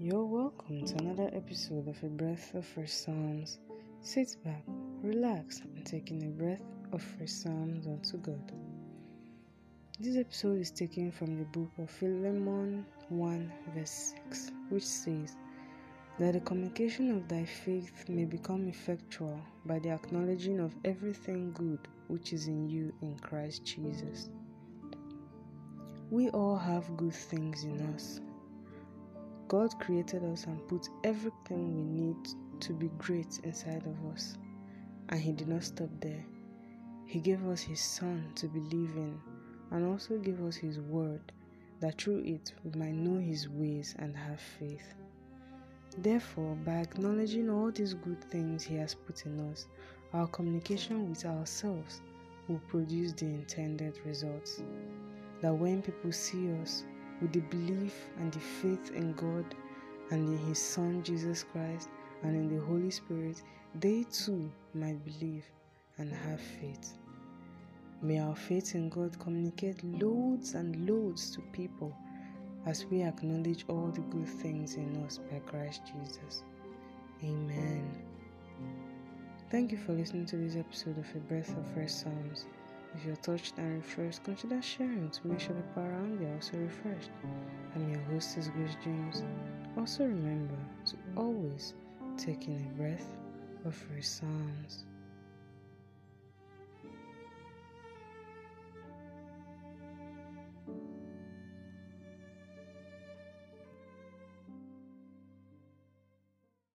You're welcome to another episode of A Breath of Fresh Psalms. Sit back, relax, and take in a breath of fresh Psalms unto God. This episode is taken from the book of Philemon 1, verse 6, which says, That the communication of thy faith may become effectual by the acknowledging of everything good which is in you in Christ Jesus. We all have good things in us God created us and put everything we need to be great inside of us. And He did not stop there. He gave us His Son to believe in and also gave us His Word that through it we might know His ways and have faith. Therefore, by acknowledging all these good things He has put in us, our communication with ourselves will produce the intended results. That when people see us, with the belief and the faith in God and in His Son Jesus Christ and in the Holy Spirit, they too might believe and have faith. May our faith in God communicate loads and loads to people as we acknowledge all the good things in us by Christ Jesus. Amen. Thank you for listening to this episode of A Breath of Fresh Psalms. If you're touched and refreshed, consider sharing to make sure people around you are also refreshed. I'm your hostess, Grace James. Also remember to always take in a breath of fresh Psalms.